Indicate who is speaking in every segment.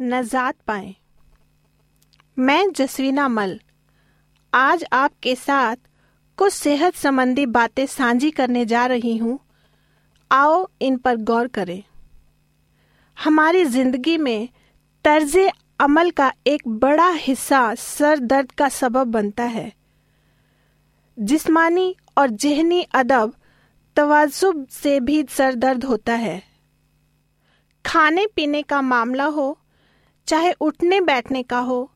Speaker 1: नजात पाएँ। मैं जसवीना मल। आज आपके साथ कुछ सेहत संबंधी बातें साझी करने जा रही हूँ। आओ इन पर गौर करें। हमारी ज़िंदगी में तर्ज अमल का एक बड़ा हिस्सा सर दर्द का सबब बनता है। जिस्मानी और जहनी अदब तवाजुब से भी सर दर्द होता है। खाने पीने का मामला हो चाहे उठने बैठने का हो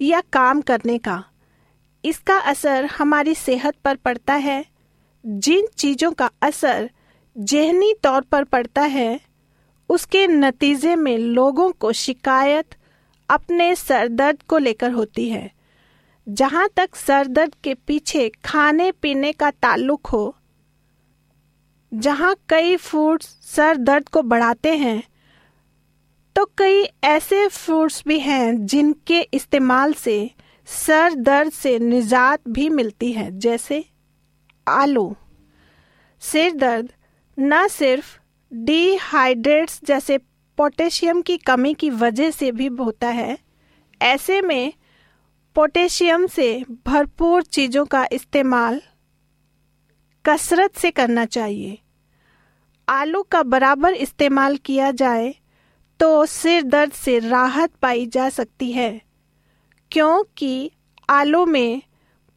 Speaker 1: या काम करने का, इसका असर हमारी सेहत पर पड़ता है। जिन चीज़ों का असर जहनी तौर पर पड़ता है, उसके नतीजे में लोगों को शिकायत अपने सर दर्द को लेकर होती है। जहाँ तक सर दर्द के पीछे खाने पीने का ताल्लुक हो, जहाँ कई फूड्स सर दर्द को बढ़ाते हैं तो कई ऐसे फ्रूट्स भी हैं जिनके इस्तेमाल से सर दर्द से निजात भी मिलती है, जैसे आलू। सिर दर्द न सिर्फ़ डिहाइड्रेट्स जैसे पोटेशियम की कमी की वजह से भी होता है, ऐसे में पोटेशियम से भरपूर चीज़ों का इस्तेमाल कसरत से करना चाहिए। आलू का बराबर इस्तेमाल किया जाए तो सिर दर्द से राहत पाई जा सकती है, क्योंकि आलू में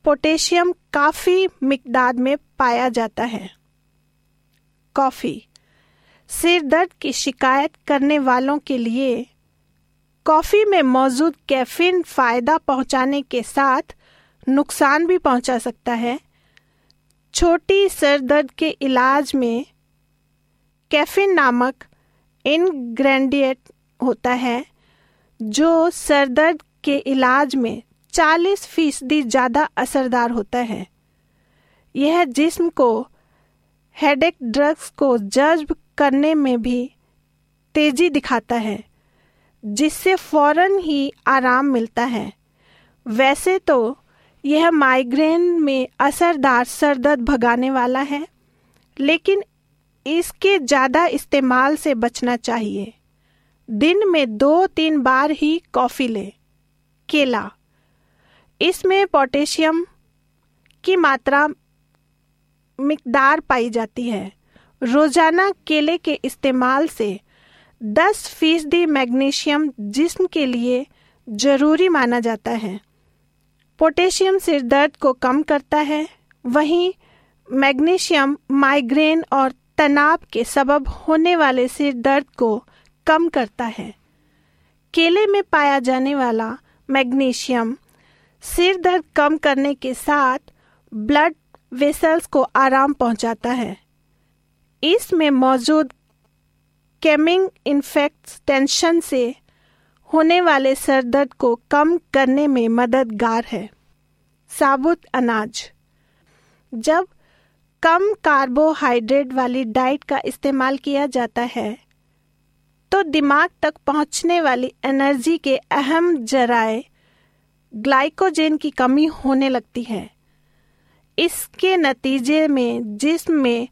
Speaker 1: पोटेशियम काफ़ी मकदार में पाया जाता है। कॉफ़ी, सिर दर्द की शिकायत करने वालों के लिए कॉफ़ी में मौजूद कैफीन फ़ायदा पहुँचाने के साथ नुकसान भी पहुँचा सकता है। छोटी सर दर्द के इलाज में कैफीन नामक इनग्रेडिएंट होता है, जो सर दर्द के इलाज में 40 फ़ीसदी ज़्यादा असरदार होता है। यह जिस्म को, हेडेक ड्रग्स को जज्ब करने में भी तेज़ी दिखाता है, जिससे फ़ौरन ही आराम मिलता है। वैसे तो यह माइग्रेन में असरदार सरदर्द भगाने वाला है, लेकिन इसके ज़्यादा इस्तेमाल से बचना चाहिए। दिन में दो तीन बार ही कॉफ़ी ले। केला। इसमें पोटेशियम की मात्रा मकदार पाई जाती है। रोज़ाना केले के इस्तेमाल से 10 फ़ीसदी मैग्नीशियम जिस्म के लिए ज़रूरी माना जाता है। पोटेशियम सिर दर्द को कम करता है। वहीं मैग्नीशियम, माइग्रेन और तनाव के सबब होने वाले सिर दर्द को कम करता है। केले में पाया जाने वाला मैग्नीशियम सिर दर्द कम करने के साथ ब्लड वेसल्स को आराम पहुंचाता है। इसमें मौजूद केमिंग इन्फेक्ट टेंशन से होने वाले सर दर्द को कम करने में मददगार है। साबुत अनाज। जब कम कार्बोहाइड्रेट वाली डाइट का इस्तेमाल किया जाता है। तो दिमाग तक पहुँचने वाली एनर्जी के अहम जराए ग्लाइकोजेन की कमी होने लगती है। इसके नतीजे में जिस्म में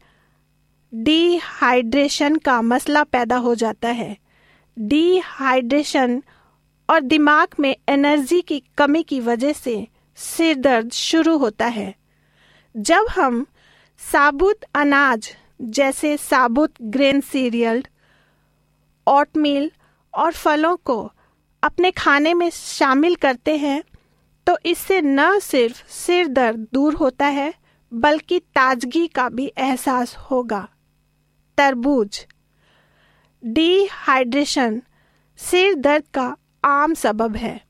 Speaker 1: डिहाइड्रेशन का मसला पैदा हो जाता है। डिहाइड्रेशन और दिमाग में एनर्जी की कमी की वजह से सिर दर्द शुरू होता है। जब हम साबुत अनाज, जैसे साबुत ग्रेन सीरियल ओटमील और फलों को अपने खाने में शामिल करते हैं तो इससे न सिर्फ़ सिर दर्द दूर होता है, बल्कि ताजगी का भी एहसास होगा। तरबूज। डिहाइड्रेशन सिर दर्द का आम सबब है।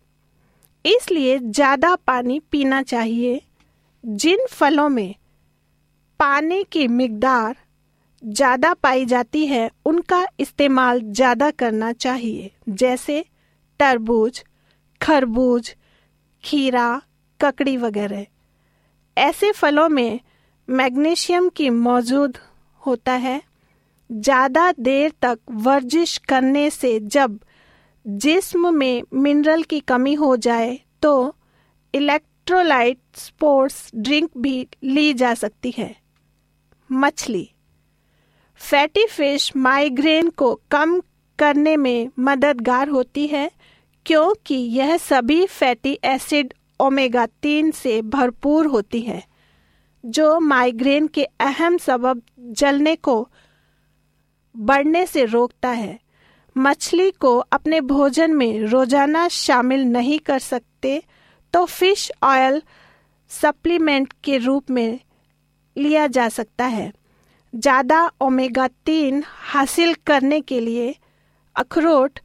Speaker 1: इसलिए ज़्यादा पानी पीना चाहिए। जिन फलों में पानी की मकदार ज़्यादा पाई जाती है, उनका इस्तेमाल ज़्यादा करना चाहिए, जैसे तरबूज, खरबूज, खीरा, ककड़ी वगैरह। ऐसे फलों में मैग्नीशियम की मौजूद होता है। ज़्यादा देर तक वर्जिश करने से जब जिस्म में मिनरल की कमी हो जाए तो इलेक्ट्रोलाइट स्पोर्ट्स ड्रिंक भी ली जा सकती है। मछली। फैटी फ़िश माइग्रेन को कम करने में मददगार होती है, क्योंकि यह सभी फैटी एसिड ओमेगा तीन से भरपूर होती है, जो माइग्रेन के अहम सबब जलने को बढ़ने से रोकता है। मछली को अपने भोजन में रोज़ाना शामिल नहीं कर सकते तो फ़िश ऑयल सप्लीमेंट के रूप में लिया जा सकता है। ज़्यादा ओमेगा तीन हासिल करने के लिए अखरोट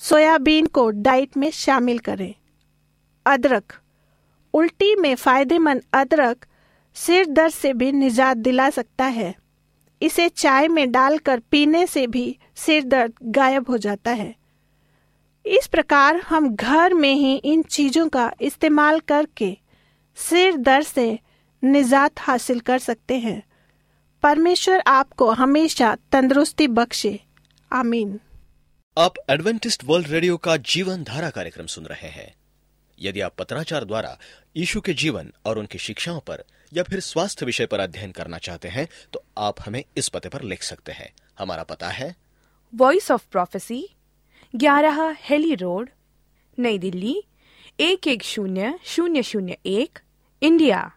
Speaker 1: सोयाबीन को डाइट में शामिल करें। अदरक। उल्टी में फ़ायदेमंद अदरक सिर दर्द से भी निजात दिला सकता है। इसे चाय में डालकर पीने से भी सिर दर्द गायब हो जाता है। इस प्रकार हम घर में ही इन चीज़ों का इस्तेमाल करके सिर दर्द से निजात हासिल कर सकते हैं। परमेश्वर आपको हमेशा तंदुरुस्ती बख्शे। आमीन।
Speaker 2: आप एडवेंटिस्ट वर्ल्ड रेडियो का जीवन धारा कार्यक्रम सुन रहे हैं। यदि आप पत्राचार द्वारा यीशु के जीवन और उनकी शिक्षाओं पर या फिर स्वास्थ्य विषय पर अध्ययन करना चाहते हैं तो आप हमें इस पते पर लिख सकते हैं। हमारा पता है।
Speaker 3: वॉइस ऑफ़ प्रोफेसी ग्यारह हेली रोड नई दिल्ली एक एक शून्य शून्य शून्य एक इंडिया।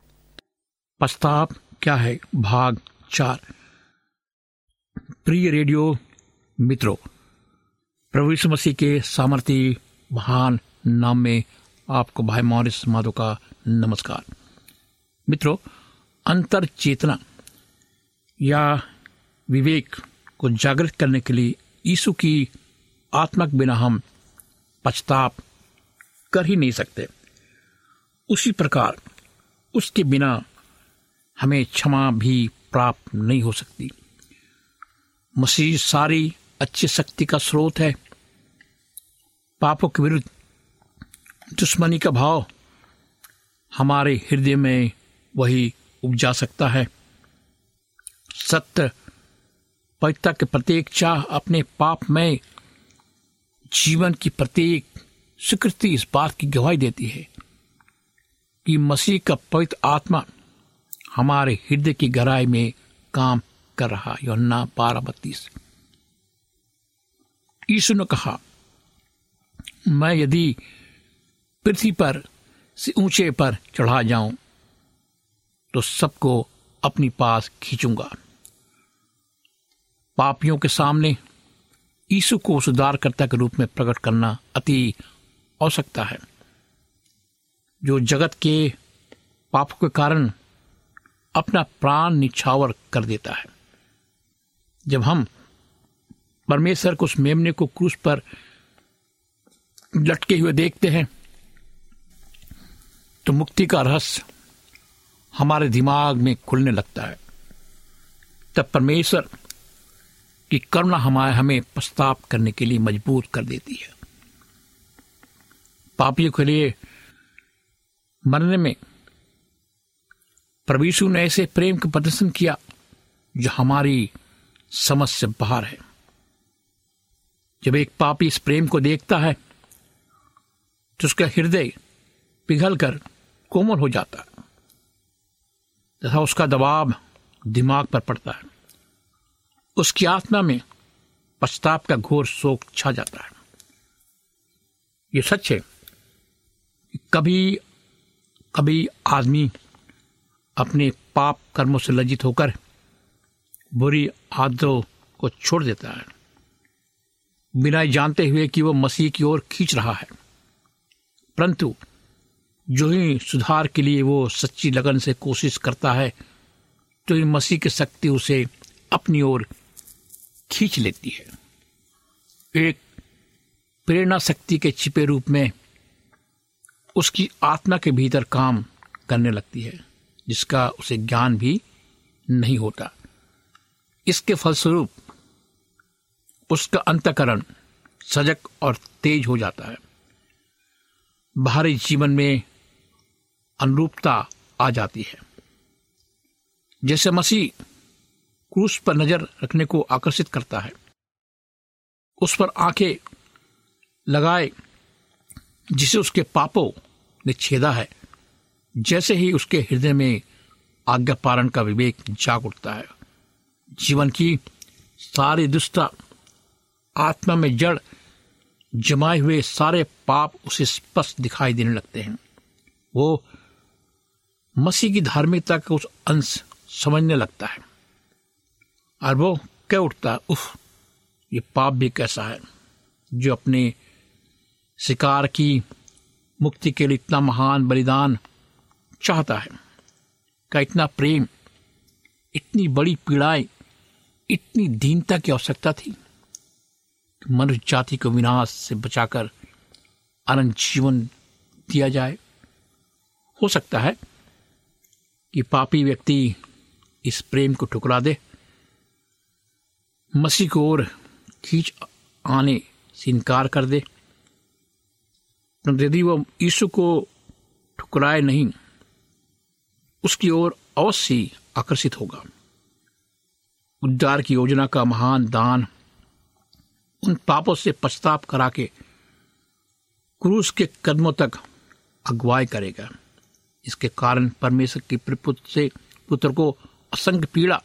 Speaker 4: पछताप क्या है भाग चार? प्रिय रेडियो मित्रों, प्रभु मसीह के सामर्थी महान नाम में आपको भाई मॉरिस माधो का नमस्कार। मित्रों अंतर चेतना या विवेक को जागृत करने के लिए यीशु की आत्मक बिना हम पछताप कर ही नहीं सकते। उसी प्रकार उसके बिना हमें क्षमा भी प्राप्त नहीं हो सकती। मसीह सारी अच्छी शक्ति का स्रोत है। पापों के विरुद्ध, दुश्मनी का भाव हमारे हृदय में वही उपजा सकता है। सत्य, पवित्रता के प्रत्येक चाह अपने पाप में जीवन की प्रत्येक स्वीकृति इस बात की गवाही देती है कि मसीह का पवित्र आत्मा हमारे हृदय की गहराई में काम कर रहा। योन्ना बारह बत्तीस। यीशु ने कहा, मैं यदि पृथ्वी पर से ऊँचे पर चढ़ा जाऊँ तो सबको अपनी पास खींचूँगा। पापियों के सामने यीशु को सुधारकर्ता के रूप में प्रकट करना अति आवश्यकता है। जो जगत के पाप के कारण अपना प्राण निछावर कर देता है। जब हम परमेश्वर को उस मेमने को क्रूस पर लटके हुए देखते हैं तो मुक्ति का रहस्य हमारे दिमाग में खुलने लगता है। तब परमेश्वर की करुणा हमारे, हमें प्रस्ताव करने के लिए मज़बूत कर देती है। पापियों के लिए मरने में प्रभीषु ने ऐसे प्रेम का प्रदर्शन किया जो हमारी समझ से बाहर है। जब एक पापी इस प्रेम को देखता है तो उसका हृदय पिघलकर कोमल हो जाता है तथा उसका दबाव दिमाग पर पड़ता है। उसकी आत्मा में पश्चाताप का घोर शोक छा जाता है। ये सच है कभी कभी आदमी अपने पाप कर्मों से लज्जित होकर बुरी आदतों को छोड़ देता है। बिना जानते हुए कि वो मसीह की ओर खींच रहा है। परंतु जो ही सुधार के लिए वो सच्ची लगन से कोशिश करता है तो ही मसीह की शक्ति उसे अपनी ओर खींच लेती है। एक प्रेरणा शक्ति के छिपे रूप में उसकी आत्मा के भीतर काम करने लगती है। जिसका उसे ज्ञान भी नहीं होता। इसके फलस्वरूप उसका अंतकरण सजग और तेज हो जाता है। बाहरी जीवन में अनुरूपता आ जाती है। जैसे मसीह क्रूस पर नज़र रखने को आकर्षित करता है। उस पर आँखें लगाए जिसे उसके पापों ने छेदा है। जैसे ही उसके हृदय में आज्ञा पारण का विवेक जाग उठता है, जीवन की सारी दुष्टता, आत्मा में जड़ जमाए हुए सारे पाप उसे स्पष्ट दिखाई देने लगते हैं। वो मसीह की धार्मिकता का उस अंश समझने लगता है। और वो कह उठता है, उफ, ये पाप भी कैसा है जो अपने शिकार की मुक्ति के लिए इतना महान बलिदान चाहता है। का इतना प्रेम, इतनी बड़ी पीड़ाएँ, इतनी दीनता की आवश्यकता थी मनुष्य जाति को विनाश से बचाकर अनंत जीवन दिया जाए। हो सकता है कि पापी व्यक्ति इस प्रेम को ठुकरा दे, मसीह को ओर खींच आने से इनकार कर दे। परंतु यदि वह यीशु को ठुकराए नहीं उसकी ओर अवश्य आकर्षित होगा। उद्धार की योजना का महान दान उन पापों से पश्चाताप करा के क्रूस के कदमों तक अगुवाई करेगा। इसके कारण परमेश्वर के प्रपुत्र से पुत्र को असंख्य पीड़ा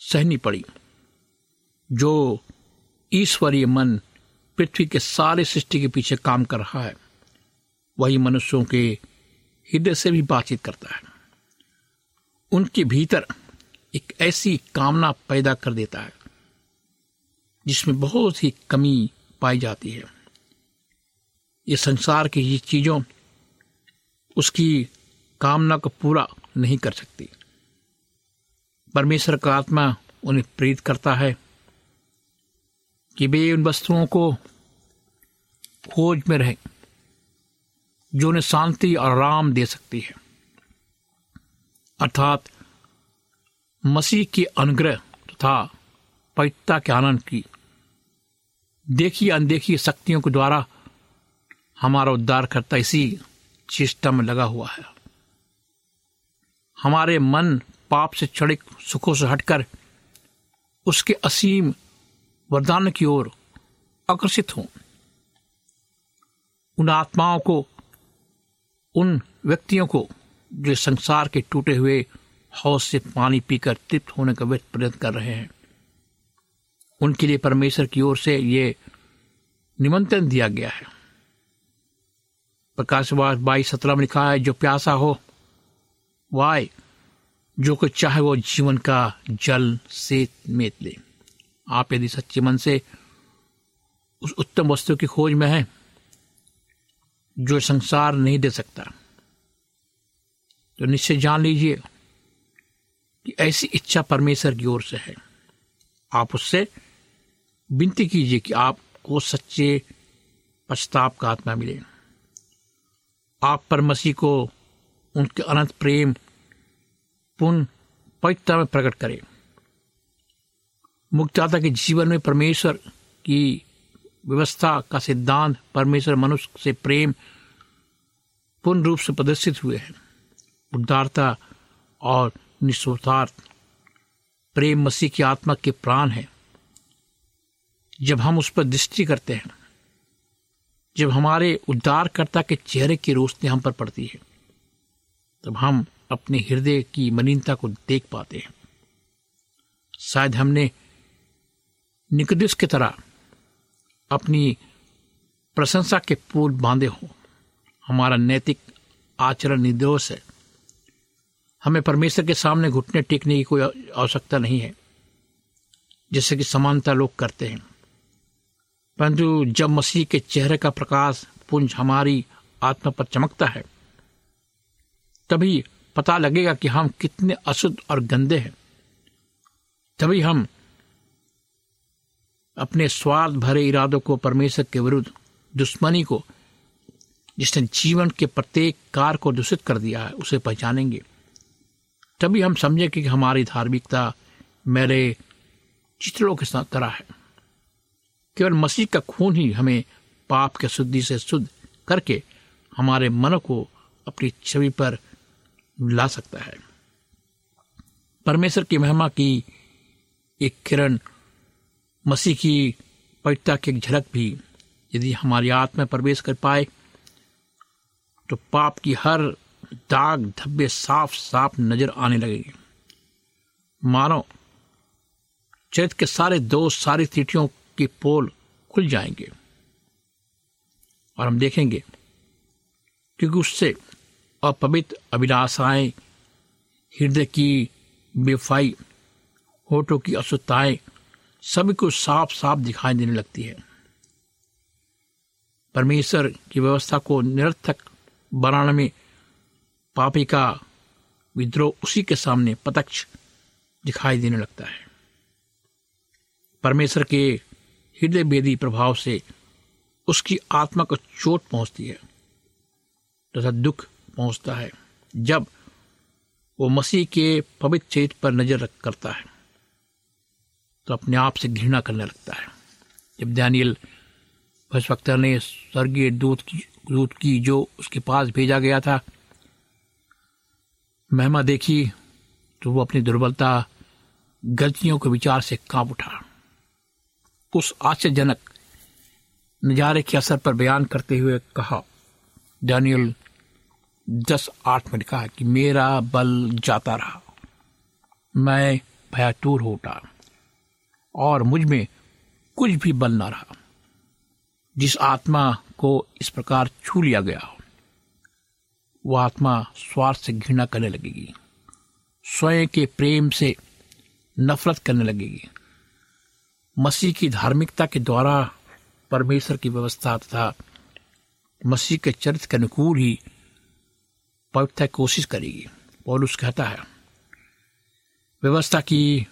Speaker 4: सहनी पड़ी, जो ईश्वरीय मन पृथ्वी के सारे सृष्टि के पीछे काम कर रहा है। वही मनुष्यों के हृदय से भी बातचीत करता है। उनके भीतर एक ऐसी कामना पैदा कर देता है, जिसमें बहुत ही कमी पाई जाती है। ये संसार की ये चीज़ों, उसकी कामना को पूरा नहीं कर सकती। परमेश्वर का आत्मा उन्हें प्रेरित करता है कि वे उन वस्तुओं को खोज में रहें। जो उन्हें शांति और आराम दे सकती है। अर्थात, मसीह के अनुग्रह तथा पवित्रता के आनंद की देखी अनदेखी शक्तियों के द्वारा हमारा उद्धार करता इसी चेष्टा में लगा हुआ है। हमारे मन पाप से क्षणिक सुखों से हटकर उसके असीम वरदान की ओर आकर्षित हों। उन आत्माओं को उन व्यक्तियों को जो संसार के टूटे हुए हौस से पानी पीकर तृप्त होने का व्यक्त प्रयत्न कर रहे हैं। उनके लिए परमेश्वर की ओर से ये निमंत्रण दिया गया है। प्रकाशवास बाईस सत्रह में लिखा है, जो प्यासा हो वाय जो कुछ चाहे वो जीवन का जल से मेत ले। आप यदि सच्चे मन से उस उत्तम वस्तु की खोज में हैं जो संसार नहीं दे सकता। तो निश्चय जान लीजिए कि ऐसी इच्छा परमेश्वर की ओर से है। आप उससे विनती कीजिए कि आपको सच्चे पश्चाताप का आत्मा मिले। आप पर मसीह को उनके अनंत प्रेम पुण्य पवित्रता में प्रकट करें। मुक्तदाता के जीवन में परमेश्वर की व्यवस्था का सिद्धांत परमेश्वर मनुष्य से प्रेम पूर्ण रूप से प्रदर्शित हुए हैं। उदारता और निस्वार्थ प्रेम मसीह की आत्मा के प्राण है। जब हम उस पर दृष्टि करते हैं, जब हमारे उद्धारकर्ता के चेहरे की रोशनी हम पर पड़ती है, तब हम अपने हृदय की मलिनता को देख पाते हैं। शायद हमने निकदिस की तरह अपनी प्रशंसा के पुल बांधे हों। हमारा नैतिक आचरण निर्दोष है। हमें परमेश्वर के सामने घुटने टेकने की कोई आवश्यकता नहीं है जैसे कि समानता लोग करते हैं। परंतु जब मसीह के चेहरे का प्रकाश पुंज हमारी आत्मा पर चमकता है, तभी पता लगेगा कि हम कितने अशुद्ध और गंदे हैं। तभी हम अपने स्वार्थ भरे इरादों को, परमेश्वर के विरुद्ध, दुश्मनी को जिसने जीवन के प्रत्येक कार को दूषित कर दिया है, उसे पहचानेंगे। तभी हम समझे कि हमारी धार्मिकता मेरे चित्रों के साथ तरह है। केवल मसीह का खून ही हमें पाप के शुद्धि से शुद्ध करके हमारे मन को अपनी छवि पर ला सकता है। परमेश्वर की महिमा की एक किरण मसीह की पवित्रता की एक झलक भी यदि हमारी आत्मा प्रवेश कर पाए तो पाप की हर दाग धब्बे साफ़ साफ़ नज़र आने लगेंगे मानो, चरित्र के सारे दोष सारी त्रुटियों के पोल खुल जाएँगे और हम देखेंगे क्योंकि उससे अपवित्र अभिलाषाएँ, हृदय की बेफाई होठों की अशुद्धताएँ सभी को साफ़ साफ़ दिखाई देने लगती है। परमेश्वर की व्यवस्था को निरर्थक बनाने में पापी का विद्रोह उसी के सामने प्रत्यक्ष दिखाई देने लगता है। परमेश्वर के हृदय वेदी प्रभाव से उसकी आत्मा को चोट पहुँचती है तथा दुख पहुँचता है, जब वो मसीह के पवित्र चेत पर नज़र करता है। तो अपने आप से घृणा करने लगता है। जब दानियल भविष्यवक्ता ने स्वर्गीय दूत की दूत की जो उसके पास भेजा गया था, महिमा देखी तो वो अपनी दुर्बलता, गलतियों के विचार से काँप उठा। उस आश्चर्यजनक, नजारे के असर पर बयान करते हुए कहा डैनियल दस आठ में लिखा कि मेरा बल जाता रहा। मैं भयातूर हो उठा। और मुझमें कुछ भी बल ना रहा। जिस आत्मा को इस प्रकार छू लिया गया वह आत्मा स्वार्थ से घृणा करने लगेगी, स्वयं के प्रेम से नफरत करने लगेगी। मसीह की धार्मिकता के द्वारा परमेश्वर की व्यवस्था तथा मसीह के चरित्र के अनुकूल ही पवित्रता की कोशिश करेगी। पौलुस कहता है, व्यवस्था की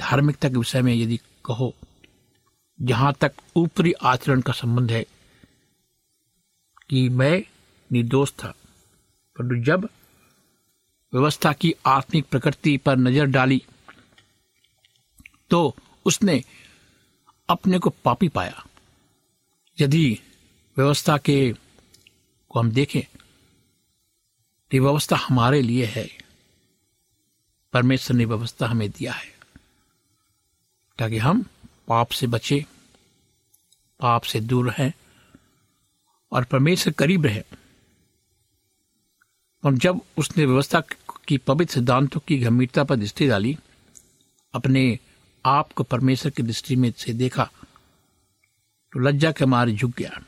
Speaker 4: धार्मिकता के विषय में यदि कहो, जहाँ तक ऊपरी आचरण का संबंध है कि मैं निर्दोष था, परंतु जब व्यवस्था की आत्मिक प्रकृति पर नज़र डाली तो उसने अपने को पापी पाया। यदि व्यवस्था के को हम देखें तो व्यवस्था हमारे लिए है। परमेश्वर ने व्यवस्था हमें दिया है। ताकि हम पाप से बचे, पाप से दूर रहें और परमेश्वर करीब रहे। और जब उसने व्यवस्था की पवित्र सिद्धांतों की गंभीरता पर दृष्टि डाली, अपने आप को परमेश्वर की दृष्टि में से देखा तो लज्जा के मारे झुक गया।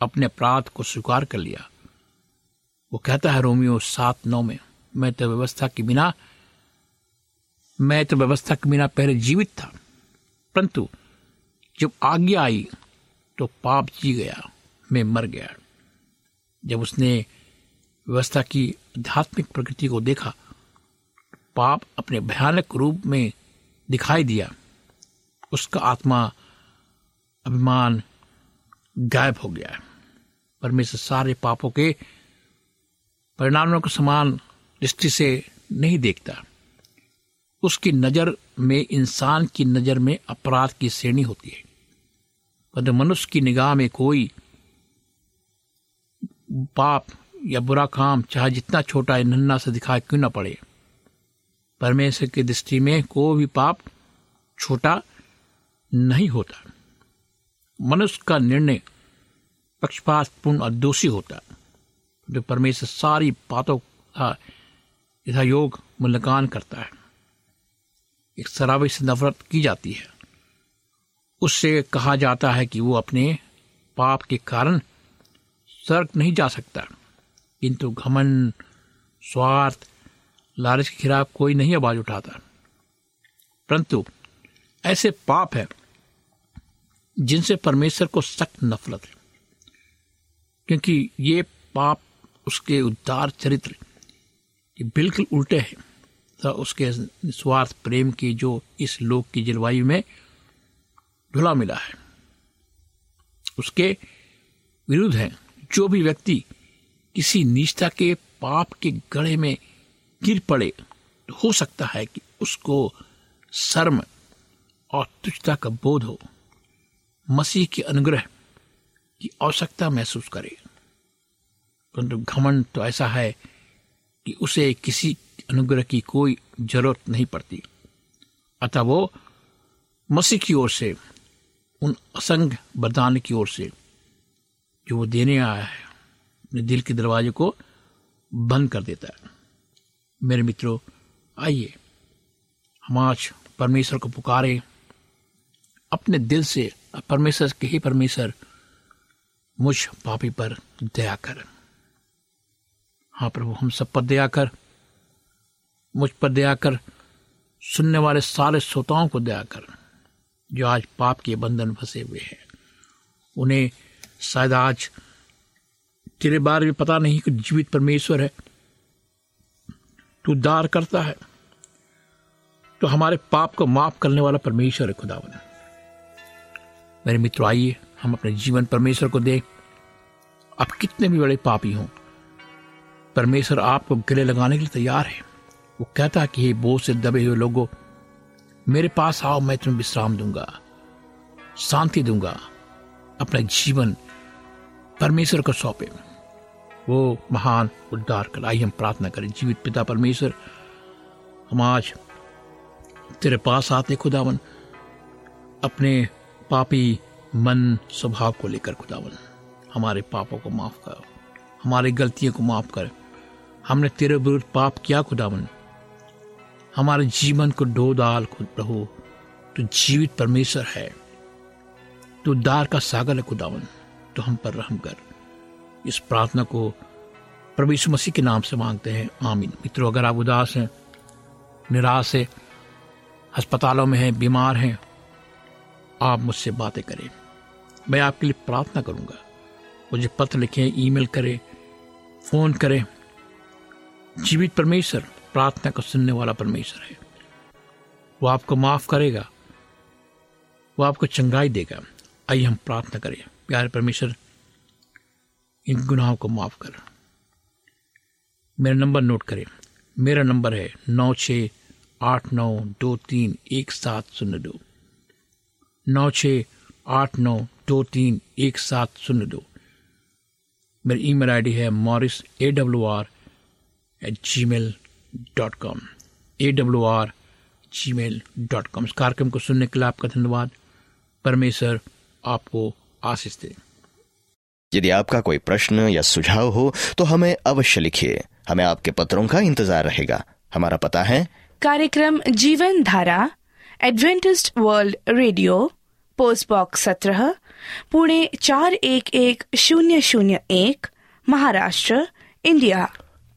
Speaker 4: अपने अपराध को स्वीकार कर लिया। वो कहता है रोमियो सात नौ में, मैं तो व्यवस्था के बिना मैं तो व्यवस्था के बिना पहले जीवित था। परंतु जब आज्ञा आई तो पाप जी गया, मैं मर गया। जब उसने व्यवस्था की आध्यात्मिक प्रकृति को देखा, पाप अपने भयानक रूप में दिखाई दिया। उसका आत्मा अभिमान गायब हो गया। परमेश्वर सारे पापों के परिणामों को समान दृष्टि से नहीं देखता। उसकी नज़र में, इंसान की नज़र में अपराध की श्रेणी होती है। परंतु मनुष्य की निगाह में कोई पाप या बुरा काम, चाहे जितना छोटा या नन्ना से दिखाए क्यों ना पड़े। परमेश्वर की दृष्टि में कोई भी पाप छोटा नहीं होता। मनुष्य का निर्णय पक्षपातपूर्ण और दोषी होता। जो परमेश्वर सारी बातों का यथा योग मूल्यांकन करता है। एक शराबी से नफरत की जाती है। उससे कहा जाता है कि वो अपने पाप के कारण स्वर्ग नहीं जा सकता। किंतु घमन स्वार्थ, लालच के खिलाफ कोई नहीं आवाज़ उठाता। परंतु ऐसे पाप है जिनसे परमेश्वर को सख्त नफरत है। क्योंकि ये पाप उसके उद्धार चरित्र बिल्कुल उल्टे हैं। उसके निस्वार्थ प्रेम की जो इस लोक की जलवायु में धुला मिला है। उसके विरुद्ध है, जो भी व्यक्ति किसी निष्ठा के पाप के गड़े में गिर पड़े तो हो सकता है कि उसको शर्म और तुच्छता का बोध हो। मसीह के अनुग्रह की आवश्यकता महसूस करे। परंतु घमंड तो ऐसा है कि उसे किसी अनुग्रह की कोई ज़रूरत नहीं पड़ती। अतः वो मसीह की ओर से, उन असंग वरदान की ओर से, जो वो देने आया है, अपने दिल के दरवाजे को बंद कर देता है। मेरे मित्रों, आइए, हम आज परमेश्वर को पुकारें, अपने दिल से, परमेश्वर के ही परमेश्वर, मुझ पापी पर दया कर। हाँ प्रभु, हम सब पर दया कर, मुझ पर दया कर, सुनने वाले सारे श्रोताओं को दया कर, जो आज पाप के बंधन फंसे हुए हैं। उन्हें शायद आज तेरे बारे में पता नहीं कि जीवित परमेश्वर है। तू दार करता है। तो हमारे पाप को माफ़ करने वाला परमेश्वर है खुदावन। मेरे मित्रों, आइए हम अपने जीवन परमेश्वर को दें। आप कितने भी बड़े पापी हों परमेश्वर आपको गले लगाने के लिए तैयार है। वो कहता कि हे बोझ से दबे हुए लोगों, मेरे पास आओ, मैं तुम्हें विश्राम दूँगा, शांति दूँगा, अपना जीवन परमेश्वर को सौंपे। वो महान उद्धार कर आइए हम प्रार्थना करें, जीवित पिता परमेश्वर, हम आज तेरे पास आते खुदावन, अपने पापी मन स्वभाव को लेकर, खुदावन, हमारे पापों को माफ़ कर, हमारी गलतियों को माफ़ कर हमने तेरे विरुद्ध पाप किया खुदावन। हमारे जीवन को डो डाल खुद प्रभु तो जीवित परमेश्वर है। तो दार का सागर है खुदावन तो हम पर रहम कर। इस प्रार्थना को प्रभु यीशु मसीह के नाम से मांगते हैं। आमीन। मित्रों, अगर आप उदास हैं, निराश है, अस्पतालों में हैं, बीमार हैं, आप मुझसे बातें करें। मैं आपके लिए प्रार्थना करूँगा। मुझे पत्र लिखें, ईमेल करें, फ़ोन करें। जीवित परमेश्वर, प्रार्थना को सुनने वाला परमेश्वर है। वो आपको माफ़ करेगा, वो आपको चंगाई देगा। आइए हम प्रार्थना करें। प्यारे परमेश्वर, इन गुनाहों को माफ़ कर। मेरा नंबर नोट करें। मेरा नंबर है नौ छ आठ नौ दो तीन एक सात शून्य दो। नौ छ आठ नौ दो तीन एक सात शून्य दो। मेरी ईमेल आईडी है Morris A W R at Gmail dot com A W R Gmail dot com इस कार्यक्रम को सुनने के लिए आपका धन्यवाद। परमेश्वर आपको आशीष दे।
Speaker 2: यदि आपका कोई प्रश्न या सुझाव हो तो हमें अवश्य लिखिए। हमें आपके पत्रों का इंतज़ार रहेगा। हमारा पता है
Speaker 3: कार्यक्रम Jeevan Dhara Adventist World Radio post box सत्रह पुणे चार एक एक शून्य शून्य एक महाराष्ट्र इंडिया।